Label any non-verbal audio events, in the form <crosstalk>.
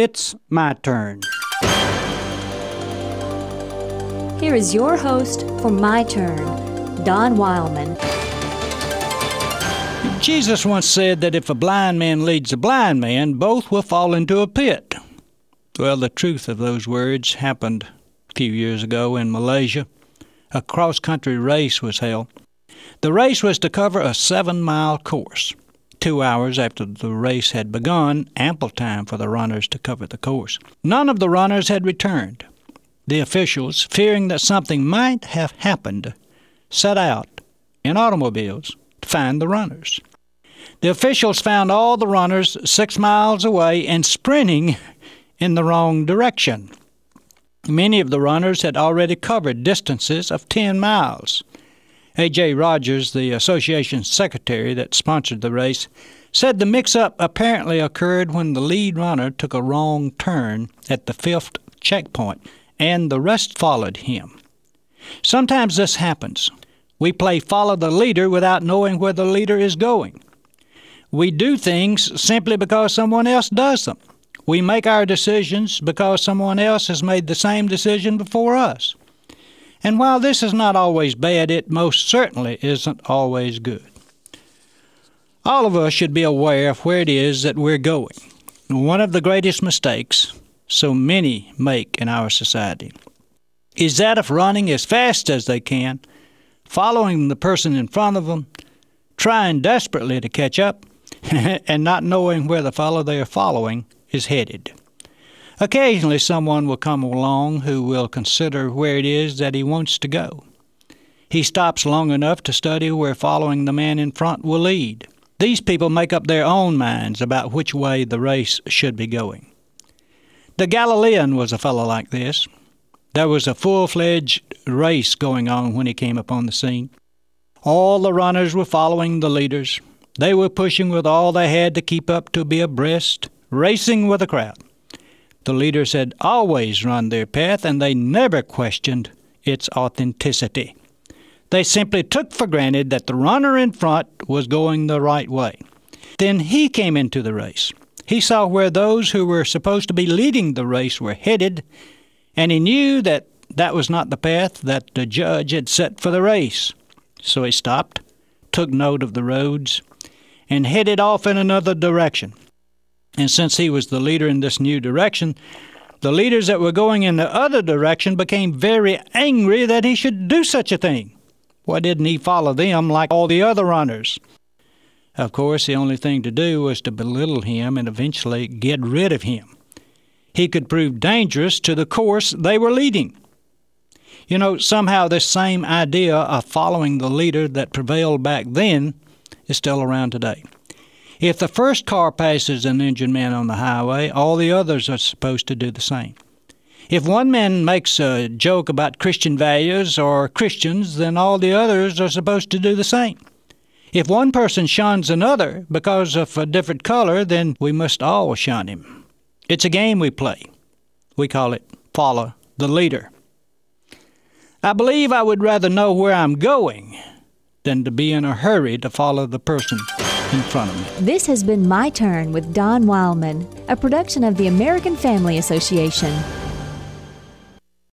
It's my turn. Here is your host for My Turn, Don Wildman. Jesus once said that if a blind man leads a blind man, both will fall into a pit. Well, the truth of those words happened a few years ago in Malaysia. A cross country race was held. The race was to cover a seven mile course. Two hours after the race had begun, ample time for the runners to cover the course. None of the runners had returned. The officials, fearing that something might have happened, set out in automobiles to find the runners. The officials found all the runners six miles away and sprinting in the wrong direction. Many of the runners had already covered distances of 10 miles. A.J. Rogers, the association secretary that sponsored the race, said the mix up apparently occurred when the lead runner took a wrong turn at the fifth checkpoint and the rest followed him. Sometimes this happens. We play follow the leader without knowing where the leader is going. We do things simply because someone else does them. We make our decisions because someone else has made the same decision before us. And while this is not always bad, it most certainly isn't always good. All of us should be aware of where it is that we're going. One of the greatest mistakes so many make in our society is that of running as fast as they can, following the person in front of them, trying desperately to catch up, <laughs> and not knowing where the fellow they are following is headed. Occasionally, someone will come along who will consider where it is that he wants to go. He stops long enough to study where following the man in front will lead. These people make up their own minds about which way the race should be going. The Galilean was a fellow like this. There was a full fledged race going on when he came upon the scene. All the runners were following the leaders. They were pushing with all they had to keep up to be abreast, racing with the crowd. The leaders had always run their path and they never questioned its authenticity. They simply took for granted that the runner in front was going the right way. Then he came into the race. He saw where those who were supposed to be leading the race were headed, and he knew that that was not the path that the judge had set for the race. So he stopped, took note of the roads, and headed off in another direction. And since he was the leader in this new direction, the leaders that were going in the other direction became very angry that he should do such a thing. Why didn't he follow them like all the other runners? Of course, the only thing to do was to belittle him and eventually get rid of him. He could prove dangerous to the course they were leading. You know, somehow this same idea of following the leader that prevailed back then is still around today. If the first car passes an engine man on the highway, all the others are supposed to do the same. If one man makes a joke about Christian values or Christians, then all the others are supposed to do the same. If one person shuns another because of a different color, then we must all shun him. It's a game we play. We call it follow the leader. I believe I would rather know where I'm going than to be in a hurry to follow the person in front of me. This has been My Turn with Don Wildman, a production of the American Family Association.